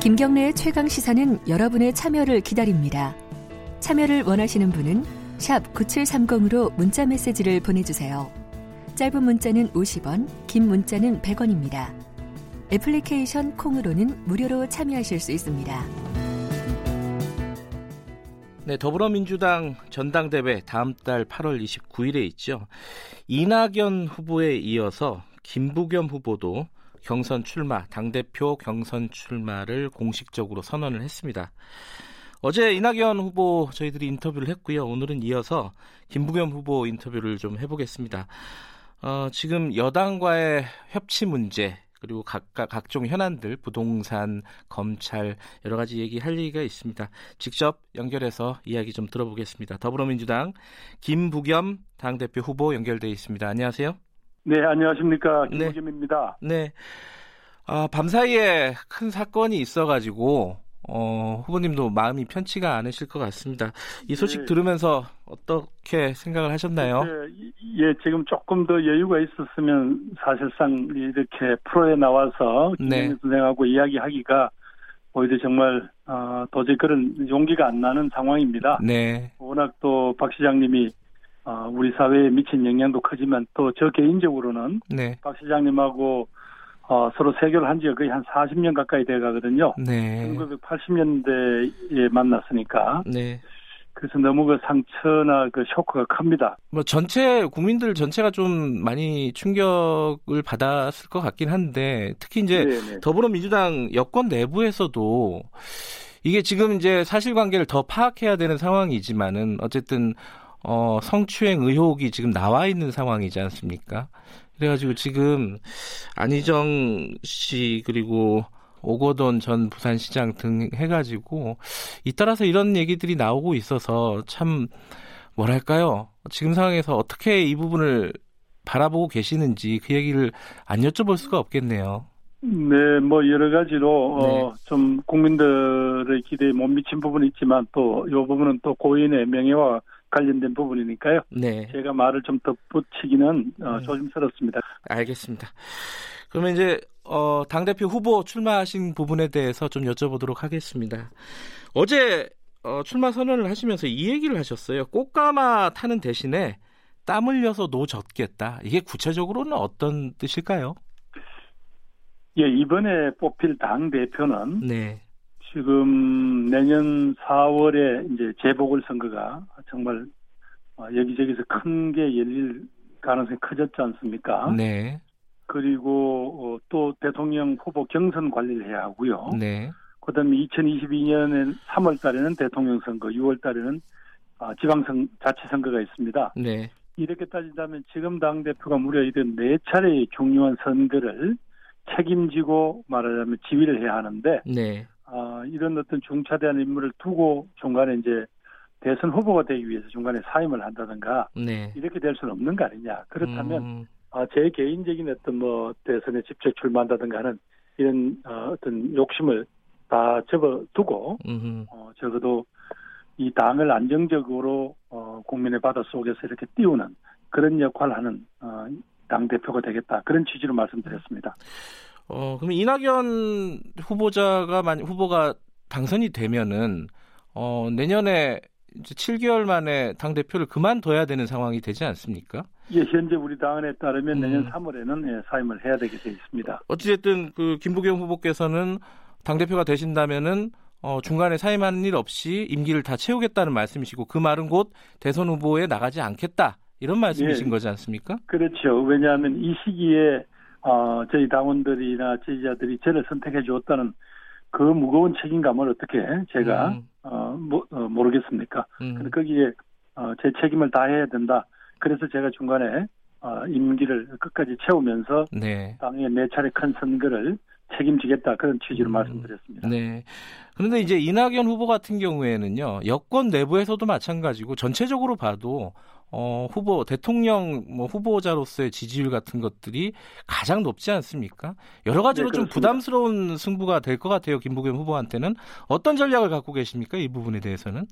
김경래의 최강 시사는 여러분의 참여를 기다립니다. 참여를 원하시는 분은 9730으로 문자 메시지를 보내주세요. 짧은 문자는 50원, 긴 문자는 100원입니다. 애플리케이션 콩으로는 무료로 참여하실 수 있습니다. 네, 더불어민주당 전당대회 다음 달 8월 29일에 있죠. 이낙연 후보에 이어서 김부겸 후보도 경선 출마, 당대표 경선 출마를 공식적으로 선언을 했습니다. 어제 이낙연 후보 저희들이 인터뷰를 했고요. 오늘은 이어서 김부겸 후보 인터뷰를 좀 해보겠습니다. 어, 지금 여당과의 협치 문제 그리고 각각 각종 현안들, 부동산, 검찰 여러 가지 얘기할 얘기가 있습니다. 직접 연결해서 이야기 좀 들어보겠습니다. 더불어민주당 김부겸 당 대표 후보 연결돼 있습니다. 안녕하세요. 네, 안녕하십니까 김부겸입니다. 네. 네. 아, 밤 사이에 큰 사건이 있어가지고 어, 후보님도 마음이 편치가 않으실 것 같습니다. 이 소식 네. 들으면서 어떻게 생각을 하셨나요? 네, 예, 지금 조금 더 여유가 있었으면 사실상 이렇게 프로에 나와서 네. 선생하고 이야기하기가 오히려 정말 어, 도저히 그런 용기가 안 나는 상황입니다. 네. 워낙 또 박 시장님이 어, 우리 사회에 미친 영향도 크지만 또 저 개인적으로는 네. 박 시장님하고 어, 서로 세교를 한 지가 거의 한 40년 가까이 돼 가거든요. 네. 1980년대에 만났으니까. 네. 그래서 너무 그 상처나 그 쇼크가 큽니다. 뭐 전체 국민들 전체가 좀 많이 충격을 받았을 것 같긴 한데 특히 이제 네네. 네. 더불어민주당 여권 내부에서도 이게 지금 이제 사실관계를 더 파악해야 되는 상황이지만은 어쨌든 어, 성추행 의혹이 지금 나와 있는 상황이지 않습니까? 그래가지고 지금 안희정 씨 그리고 오거돈 전 부산시장 등 해가지고 잇따라서 이런 얘기들이 나오고 있어서 참 뭐랄까요 지금 상황에서 어떻게 이 부분을 바라보고 계시는지 그 얘기를 안 여쭤볼 수가 없겠네요. 네, 뭐 여러 가지로 어, 네. 어, 좀 국민들의 기대에 못 미친 부분이 있지만 또 이 부분은 또 고인의 명예와 관련된 부분이니까요. 네. 제가 말을 좀 덧붙이기는 어, 음. 조심스럽습니다. 알겠습니다. 그러면 이제 어, 당대표 후보 출마하신 부분에 대해서 좀 여쭤보도록 하겠습니다. 어제 어, 출마 선언을 하시면서 이 얘기를 하셨어요. 꽃가마 타는 대신에 땀 흘려서 노젓겠다. 이게 구체적으로는 어떤 뜻일까요? 예, 이번에 뽑힐 당 대표는 네. 지금 내년 4월에 이제 재보궐 선거가 정말 어, 여기저기서 큰 게 열릴 가능성이 커졌지 않습니까? 네. 그리고 어, 또 대통령 후보 경선 관리를 해야 하고요. 네. 그다음에 2022년에 3월 달에는 대통령 선거, 6월 달에는 어, 지방선 자치 선거가 있습니다. 네. 이렇게 따진다면 지금 당 대표가 무려 이런 네 차례의 중요한 선거를 책임지고 말하자면 지휘를 해야 하는데 네. 어, 이런 어떤 중차대한 인물을 두고 중간에 이제 대선 후보가 되기 위해서 중간에 사임을 한다든가 네. 이렇게 될 수는 없는 거 아니냐. 그렇다면 음. 어, 제 개인적인 어떤 뭐 대선에 직접 출마한다든가 하는 이런 어, 어떤 욕심을 다 접어두고 어, 적어도 이 당을 안정적으로 어, 국민의 바다 속에서 이렇게 띄우는 그런 역할을 하는 어, 당 대표가 되겠다 그런 취지로 말씀드렸습니다. 어, 그럼 이낙연 후보자가 만 후보가 당선이 되면은 어, 내년에 이제 7개월 만에 당 대표를 그만둬야 되는 상황이 되지 않습니까? 예, 현재 우리 당원에 따르면 음. 내년 3월에는 예, 사임을 해야 되게 돼 있습니다. 어찌됐든 그 김부겸 후보께서는 당 대표가 되신다면은 어, 중간에 사임하는 일 없이 임기를 다 채우겠다는 말씀이시고 그 말은 곧 대선 후보에 나가지 않겠다 이런 말씀이신 예, 거지 않습니까? 그렇죠. 왜냐하면 이 시기에 어, 저희 당원들이나 지지자들이 저를 선택해 주었다는 그 무거운 책임감을 어떻게 제가 음. 어, 모, 어, 모르겠습니까? 음. 근데 거기에 어, 제 책임을 다해야 된다. 그래서 제가 중간에 어, 임기를 끝까지 채우면서 네. 당의 네 차례 큰 선거를 책임지겠다 그런 취지로 음, 말씀드렸습니다. 네. 그런데 이제 이낙연 후보 같은 경우에는요 여권 내부에서도 마찬가지고 전체적으로 봐도 어, 후보 대통령 뭐 후보자로서의 지지율 같은 것들이 가장 높지 않습니까? 여러 가지로 네, 좀 부담스러운 승부가 될 것 같아요. 김부겸 후보한테는 어떤 전략을 갖고 계십니까? 이 부분에 대해서는?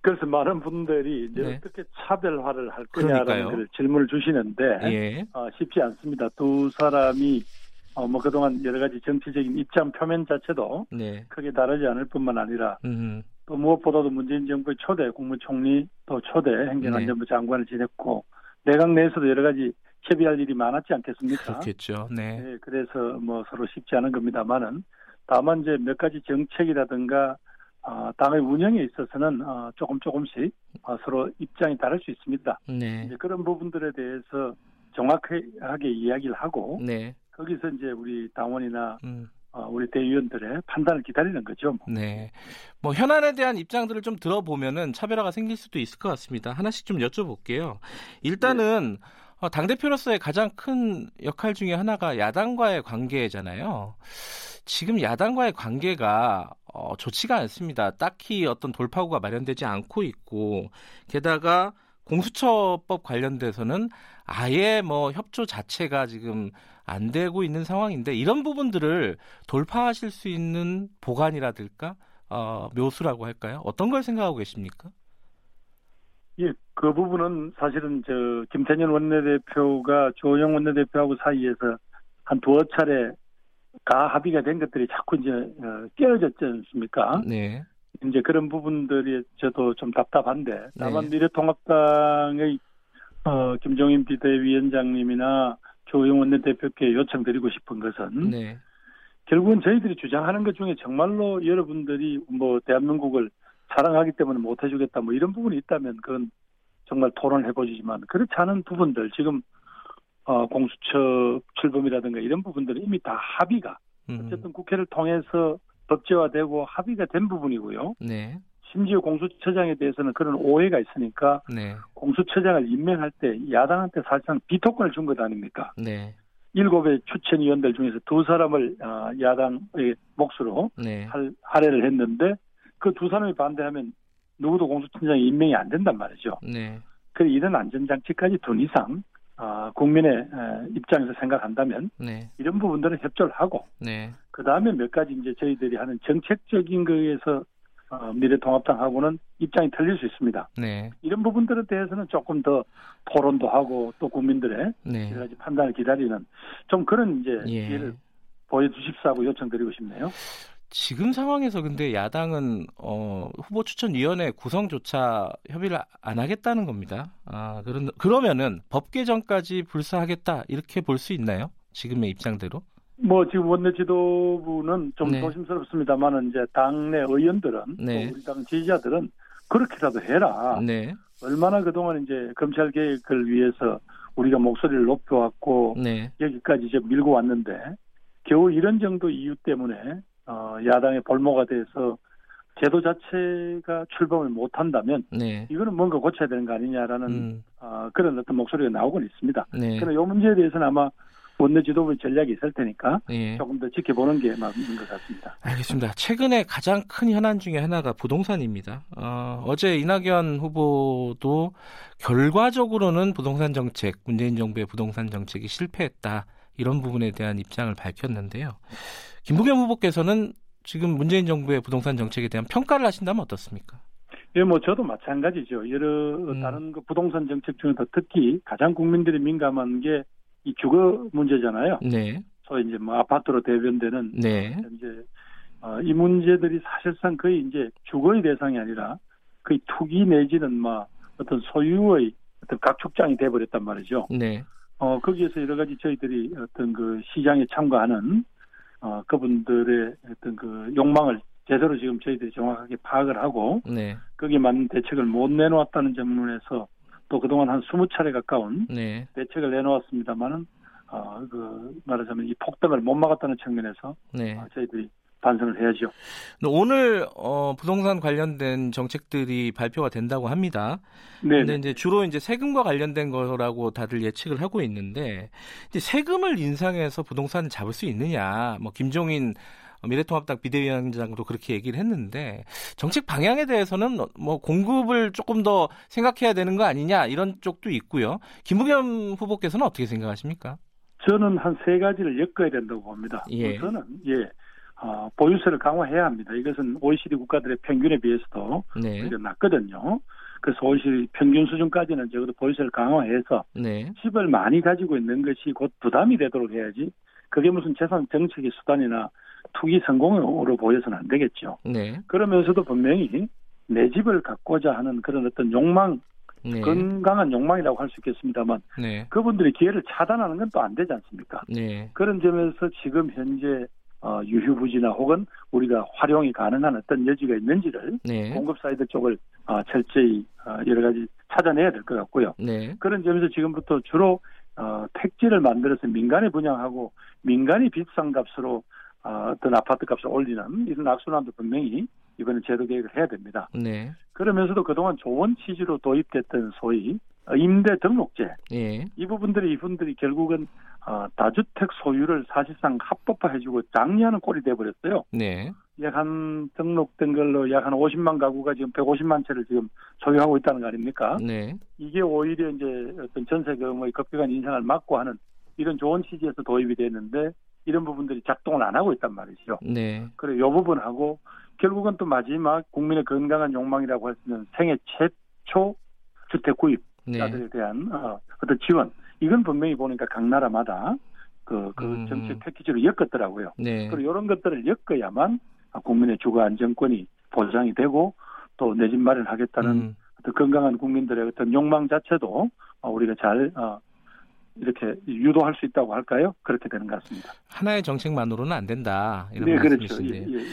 그래서 많은 분들이 이제 네. 어떻게 차별화를 할 거냐라는 질문을 주시는데 예. 어, 쉽지 않습니다. 두 사람이 어, 뭐 그동안 여러 가지 정치적인 입장 표면 자체도 네. 크게 다르지 않을 뿐만 아니라 음흠. 또 무엇보다도 문재인 정부의 초대 국무총리 또 초대 행정안전부 네. 장관을 지냈고 내각 내에서도 여러 가지 협의할 일이 많았지 않겠습니까? 그렇겠죠. 네. 네. 그래서 뭐 서로 쉽지 않은 겁니다만은 다만 이제 몇 가지 정책이라든가 어, 당의 운영에 있어서는 어, 조금 조금씩 어, 서로 입장이 다를 수 있습니다. 네. 이제 그런 부분들에 대해서 정확하게 이야기를 하고 네. 거기서 이제 우리 당원이나 음. 어, 우리 대의원들의 판단을 기다리는 거죠. 뭐. 네. 뭐 현안에 대한 입장들을 좀 들어보면은 차별화가 생길 수도 있을 것 같습니다. 하나씩 좀 여쭤볼게요. 일단은 네. 어, 당 대표로서의 가장 큰 역할 중에 하나가 야당과의 관계잖아요. 지금 야당과의 관계가 어, 좋지가 않습니다. 딱히 어떤 돌파구가 마련되지 않고 있고 게다가 공수처법 관련돼서는 아예 뭐 협조 자체가 지금 안 되고 있는 상황인데 이런 부분들을 돌파하실 수 있는 보관이라든가 어, 묘수라고 할까요? 어떤 걸 생각하고 계십니까? 예, 그 부분은 사실은 저 김태년 원내대표가 조영 원내대표하고 사이에서 한 두어 차례 가 합의가 된 것들이 자꾸 이제 어, 깨어졌지 않습니까? 네. 이제 그런 부분들이 저도 좀 답답한데 다만 네. 미래통합당의 어, 김종인 비대위원장님이나 조영 원내대표께 요청드리고 싶은 것은 네. 결국은 저희들이 주장하는 것 중에 정말로 여러분들이 뭐 대한민국을 사랑하기 때문에 못 해주겠다 뭐 이런 부분이 있다면 그건 정말 토론을 해보지만 그렇지 않은 부분들 지금 어, 공수처 출범이라든가 이런 부분들은 이미 다 합의가 음. 어쨌든 국회를 통해서 법제화되고 합의가 된 부분이고요. 네. 심지어 공수처장에 대해서는 그런 오해가 있으니까 네. 공수처장을 임명할 때 야당한테 사실상 비토권을 준 것 아닙니까? 네. 일곱의 추천위원들 중에서 두 사람을 어, 야당의 몫으로 네. 할, 할애를 했는데 그 두 사람이 반대하면 누구도 공수처장이 임명이 안 된단 말이죠. 네. 그 이런 안전장치까지 둔 이상 어, 국민의 입장에서 생각한다면 네. 이런 부분들은 협조를 하고 네. 그 다음에 몇 가지 이제 저희들이 하는 정책적인 거에서 어, 미래통합당하고는 입장이 틀릴 수 있습니다. 네. 이런 부분들에 대해서는 조금 더 토론도 하고 또 국민들의 네. 여러 가지 판단을 기다리는 좀 그런 이제 예. 기회를 보여주십사고 요청드리고 싶네요. 지금 상황에서 근데 야당은 어, 후보 추천위원회 구성조차 협의를 안 하겠다는 겁니다. 아, 그런, 그러면은 법 개정까지 불사하겠다 이렇게 볼 수 있나요? 지금의 입장대로? 뭐 지금 원내 지도부는 좀 네. 조심스럽습니다만은 이제 당내 의원들은 네. 우리 당 지지자들은 그렇게라도 해라. 네. 얼마나 그동안 이제 검찰 개혁을 위해서 우리가 목소리를 높여왔고 네. 여기까지 이제 밀고 왔는데 겨우 이런 정도 이유 때문에 어, 야당의 볼모가 돼서 제도 자체가 출범을 못한다면 네. 이거는 뭔가 고쳐야 되는 거 아니냐라는 음. 어, 그런 어떤 목소리가 나오곤 있습니다. 네. 그러나 이 문제에 대해서는 아마 원내 지도부 전략이 있을 테니까 네. 조금 더 지켜보는 게 맞는 것 같습니다. 알겠습니다. 최근에 가장 큰 현안 중에 하나가 부동산입니다. 어, 어제 이낙연 후보도 결과적으로는 부동산 정책, 문재인 정부의 부동산 정책이 실패했다. 이런 부분에 대한 입장을 밝혔는데요. 김부겸 후보께서는 지금 문재인 정부의 부동산 정책에 대한 평가를 하신다면 어떻습니까? 예, 뭐 저도 마찬가지죠. 여러 음. 다른 그 부동산 정책 중에서 특히 가장 국민들이 민감한 게 이 주거 문제잖아요. 네. 소위 이제 뭐 아파트로 대변되는 네. 이제 어, 이 문제들이 사실상 거의 이제 주거의 대상이 아니라 거의 투기 내지는 뭐 어떤 소유의 어떤 각축장이 돼버렸단 말이죠. 네. 어, 거기에서 여러 가지 저희들이 어떤 그 시장에 참가하는 어, 그분들의 어떤 그 욕망을 제대로 지금 저희들이 정확하게 파악을 하고 네. 거기에 맞는 대책을 못 내놓았다는 점문에서 또 그동안 한 20차례 가까운 네. 대책을 내놓았습니다만은 어, 그 말하자면 이 폭등을 못 막았다는 측면에서 네. 어, 저희들이 반성을 해야죠. 오늘 어, 부동산 관련된 정책들이 발표가 된다고 합니다. 네. 근데 이제 주로 이제 세금과 관련된 거라고 다들 예측을 하고 있는데 이제 세금을 인상해서 부동산을 잡을 수 있느냐? 뭐 김종인 미래통합당 비대위원장도 그렇게 얘기를 했는데 정책 방향에 대해서는 뭐 공급을 조금 더 생각해야 되는 거 아니냐 이런 쪽도 있고요. 김부겸 후보께서는 어떻게 생각하십니까? 저는 한 세 가지를 엮어야 된다고 봅니다. 예. 우선은 예 어, 보유세를 강화해야 합니다. 이것은 OECD 국가들의 평균에 비해서도 네. 낮거든요. 그래서 OECD 평균 수준까지는 적어도 보유세를 강화해서 네. 집을 많이 가지고 있는 것이 곧 부담이 되도록 해야지 그게 무슨 재산 정책의 수단이나 투기 성공으로 보여서는 안 되겠죠. 네. 그러면서도 분명히 내 집을 갖고자 하는 그런 어떤 욕망, 네. 건강한 욕망이라고 할 수 있겠습니다만 네. 그분들이 기회를 차단하는 건 또 안 되지 않습니까? 네. 그런 점에서 지금 현재 어, 유휴부지나 혹은 우리가 활용이 가능한 어떤 여지가 있는지를 네. 공급 사이드 쪽을 어, 철저히 어, 여러 가지 찾아내야 될 것 같고요. 네. 그런 점에서 지금부터 주로 어, 택지를 만들어서 민간에 분양하고 민간이 비싼 값으로 어, 어떤 아파트 값을 올리는 이런 악순환도 분명히 이번에 제도 개혁을 해야 됩니다. 네. 그러면서도 그동안 좋은 취지로 도입됐던 소위 임대 등록제 예. 이 부분들이 이분들이 결국은 어, 다주택 소유를 사실상 합법화해주고 장려하는 꼴이 돼버렸어요. 네. 약한 등록된 걸로 약 한 50만 가구가 지금 150만 채를 지금 소유하고 있다는 거 아닙니까? 네. 이게 오히려 이제 어떤 전세금의 급격한 인상을 막고 하는 이런 좋은 취지에서 도입이 됐는데 이런 부분들이 작동을 안 하고 있단 말이죠. 네. 그래 요 부분하고 결국은 또 마지막 국민의 건강한 욕망이라고 할 수 있는 생애 최초 주택 구입 자들에 네. 대한 어, 어떤 지원 이건 분명히 보니까 각 나라마다 그, 그 음. 정책 패키지로 엮었더라고요. 네. 그리고 이런 것들을 엮어야만 국민의 주거 안정권이 보장이 되고 또 내 집 마련하겠다는 음. 어떤 건강한 국민들의 어떤 욕망 자체도 어, 우리가 잘 어, 이렇게 유도할 수 있다고 할까요? 그렇게 되는 것 같습니다. 하나의 정책만으로는 안 된다. 이런 네, 그렇죠. 예, 예, 예.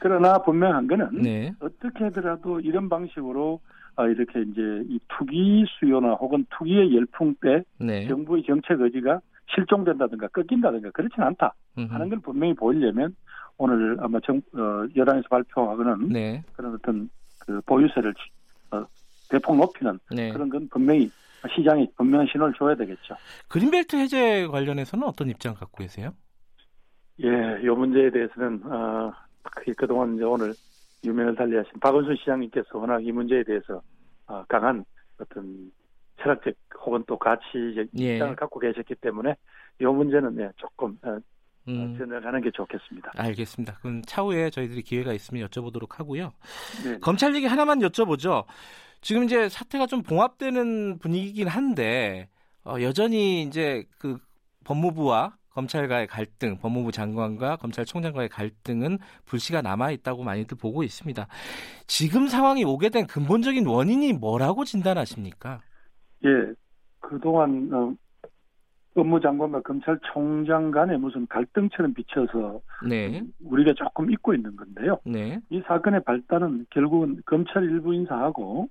그러나 분명한 거는 네. 어떻게 하더라도 이런 방식으로 어, 이렇게 이제 이 투기 수요나 혹은 투기의 열풍 때 네. 정부의 정책 의지가 실종된다든가 꺾인다든가 그렇지는 않다 음흠. 하는 걸 분명히 보이려면 오늘 아마 정, 어, 여당에서 발표하고는 네. 그런 어떤 그 보유세를 어, 대폭 높이는 네. 그런 건 분명히 시장이 분명한 신호를 줘야 되겠죠. 그린벨트 해제 관련해서는 어떤 입장 갖고 계세요? 예, 이 문제에 대해서는 어, 그동안 이제 오늘 유명을 달리하신 박원순 시장님께서 워낙 이 문제에 대해서 어, 강한 어떤 철학적 혹은 또 가치적 예. 입장을 갖고 계셨기 때문에 이 문제는 네, 조금 어, 음. 전화하는 게 좋겠습니다. 알겠습니다. 그럼 차후에 저희들이 기회가 있으면 여쭤보도록 하고요. 네. 검찰 얘기 하나만 여쭤보죠. 지금 이제 사태가 좀 봉합되는 분위기긴 한데 어, 여전히 이제 그 법무부와 검찰과의 갈등, 법무부 장관과 검찰총장과의 갈등은 불씨가 남아 있다고 많이들 보고 있습니다. 지금 상황이 오게 된 근본적인 원인이 뭐라고 진단하십니까? 예, 그동안 어, 법무장관과 검찰총장 간에 무슨 갈등처럼 비춰서 네. 우리가 조금 잊고 있는 건데요. 네. 이 사건의 발단은 결국은 검찰 일부 인사하고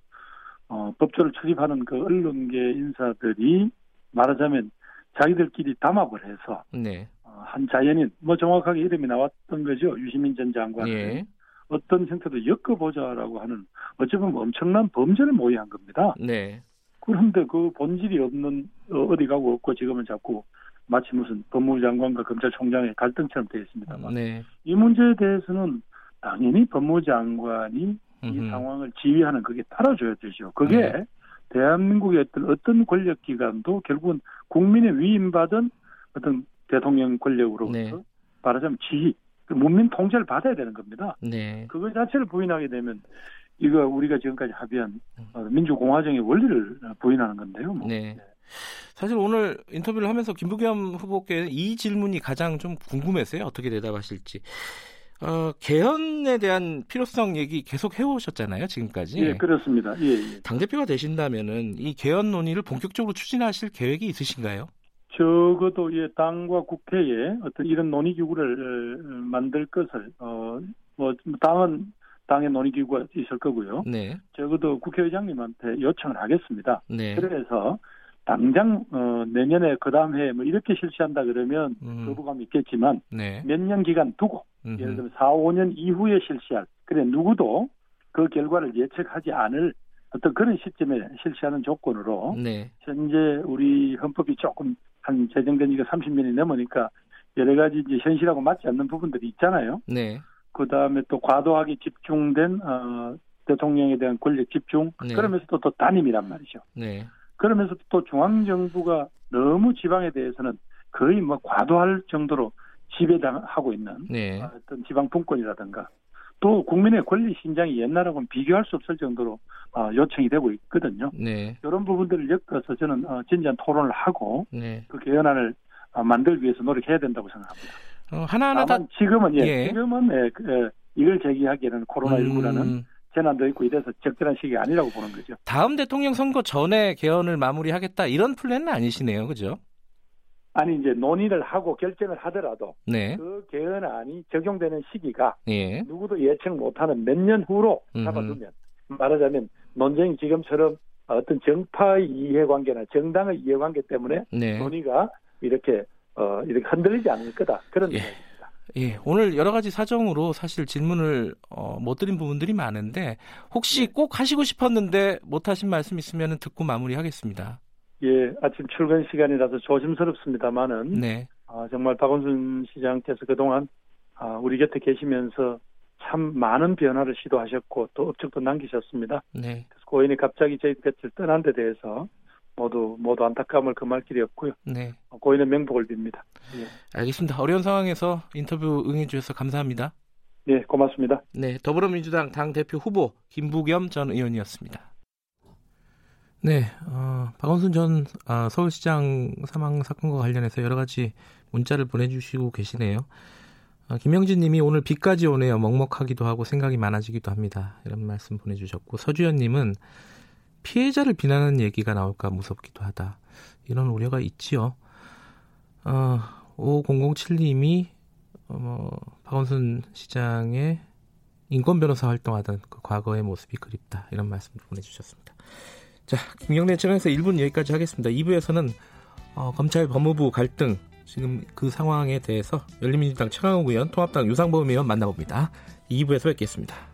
어, 법조를 출입하는 그 언론계 인사들이 말하자면 자기들끼리 담합을 해서 네. 어, 한 자연인 뭐 정확하게 이름이 나왔던 거죠 유시민 전 장관 네. 어떤 형태도 엮어보자라고 하는 어쩌면 엄청난 범죄를 모의한 겁니다. 네. 그런데 그 본질이 없는 어, 어디 가고 없고 지금은 자꾸 마치 무슨 법무부 장관과 검찰총장의 갈등처럼 되어 있습니다만 네. 이 문제에 대해서는 당연히 법무부 장관이 이 음흠. 상황을 지휘하는 그게 따라줘야 되죠. 그게 네. 대한민국의 어떤 어떤 권력기관도 결국은 국민의 위임받은 어떤 대통령 권력으로부터 네. 말하자면 지휘, 그 문민 통제를 받아야 되는 겁니다. 네. 그거 자체를 부인하게 되면 이거 우리가 지금까지 합의한 음. 어, 민주공화정의 원리를 부인하는 건데요. 뭐. 네. 사실 오늘 인터뷰를 하면서 김부겸 후보께 이 질문이 가장 좀 궁금했어요. 어떻게 대답하실지. 어, 개헌에 대한 필요성 얘기 계속 해오셨잖아요, 지금까지. 예, 그렇습니다. 예, 예. 당대표가 되신다면은 이 개헌 논의를 본격적으로 추진하실 계획이 있으신가요? 적어도 예, 당과 국회에 어떤 이런 논의 기구를 어, 만들 것을, 어, 뭐, 당은 당의 논의 기구가 있을 거고요. 네. 적어도 국회의장님한테 요청을 하겠습니다. 네. 그래서 당장 어, 내년에 그 다음 해에 뭐 이렇게 실시한다 그러면 음. 거부감이 있겠지만 네. 몇년 기간 두고 음흠. 예를 들면 4, 5년 이후에 실시할 그래 누구도 그 결과를 예측하지 않을 어떤 그런 시점에 실시하는 조건으로 네. 현재 우리 헌법이 조금 한 제정된 지가 30년이 넘으니까 여러 가지 이제 현실하고 맞지 않는 부분들이 있잖아요. 네. 그 다음에 또 과도하게 집중된 어, 대통령에 대한 권력 집중 네. 그러면서도 또 단임이란 말이죠. 네. 그러면서 또 중앙 정부가 너무 지방에 대해서는 거의 뭐 과도할 정도로 지배당하고 있는 네. 어떤 지방 분권이라든가 또 국민의 권리 신장이 옛날하고는 비교할 수 없을 정도로 어, 요청이 되고 있거든요. 네. 이런 부분들을 엮어서 저는 어, 진지한 토론을 하고 네. 그 개헌안을 어, 만들기 위해서 노력해야 된다고 생각합니다. 어, 하나하나 다 지금은 예, 예. 지금은 예, 그, 예, 이걸 제기하기에는 코로나 19라는 음. 재난도 있고 이래서 적절한 시기 아니라고 보는 거죠. 다음 대통령 선거 전에 개헌을 마무리하겠다 이런 플랜은 아니시네요, 그죠? 아니 이제 논의를 하고 결정을 하더라도 네. 그 개헌안이 적용되는 시기가 예. 누구도 예측 못하는 몇 년 후로 잡아두면 말하자면 논쟁이 지금처럼 어떤 정파의 이해관계나 정당의 이해관계 때문에 네. 논의가 이렇게 어 이렇게 흔들리지 않을 거다 그런 예. 예, 오늘 여러 가지 사정으로 사실 질문을 어, 못 드린 부분들이 많은데 혹시 네. 꼭 하시고 싶었는데 못 하신 말씀 있으면 듣고 마무리하겠습니다. 예, 아침 출근 시간이라서 조심스럽습니다만은 네. 아, 정말 박원순 시장께서 그동안 아, 우리 곁에 계시면서 참 많은 변화를 시도하셨고 또 업적도 남기셨습니다. 네. 그래서 고인이 갑자기 저희 곁을 떠난 데 대해서 모두 모두 안타까움을 금할 길이 없고요. 네. 고인의 명복을 빕니다. 예. 알겠습니다. 어려운 상황에서 인터뷰 응해 주셔서 감사합니다. 네, 고맙습니다. 네, 더불어민주당 당 대표 후보 김부겸 전 의원이었습니다. 네, 어, 박원순 전 어, 서울시장 사망 사건과 관련해서 여러 가지 문자를 보내주시고 계시네요. 어, 김영진 님이 오늘 비까지 오네요. 먹먹하기도 하고 생각이 많아지기도 합니다. 이런 말씀 보내주셨고, 서주현 님은 피해자를 비난하는 얘기가 나올까 무섭기도 하다. 이런 우려가 있지요. 어, 5007님이 어, 뭐, 박원순 시장의 인권 변호사 활동하던 그 과거의 모습이 그립다. 이런 말씀도 보내주셨습니다. 자, 김경래 채널에서 1분 여기까지 하겠습니다. 2부에서는 어, 검찰 법무부 갈등 지금 그 상황에 대해서 열린민주당 최강욱 의원, 통합당 유상범 의원 만나봅니다. 2부에서 뵙겠습니다.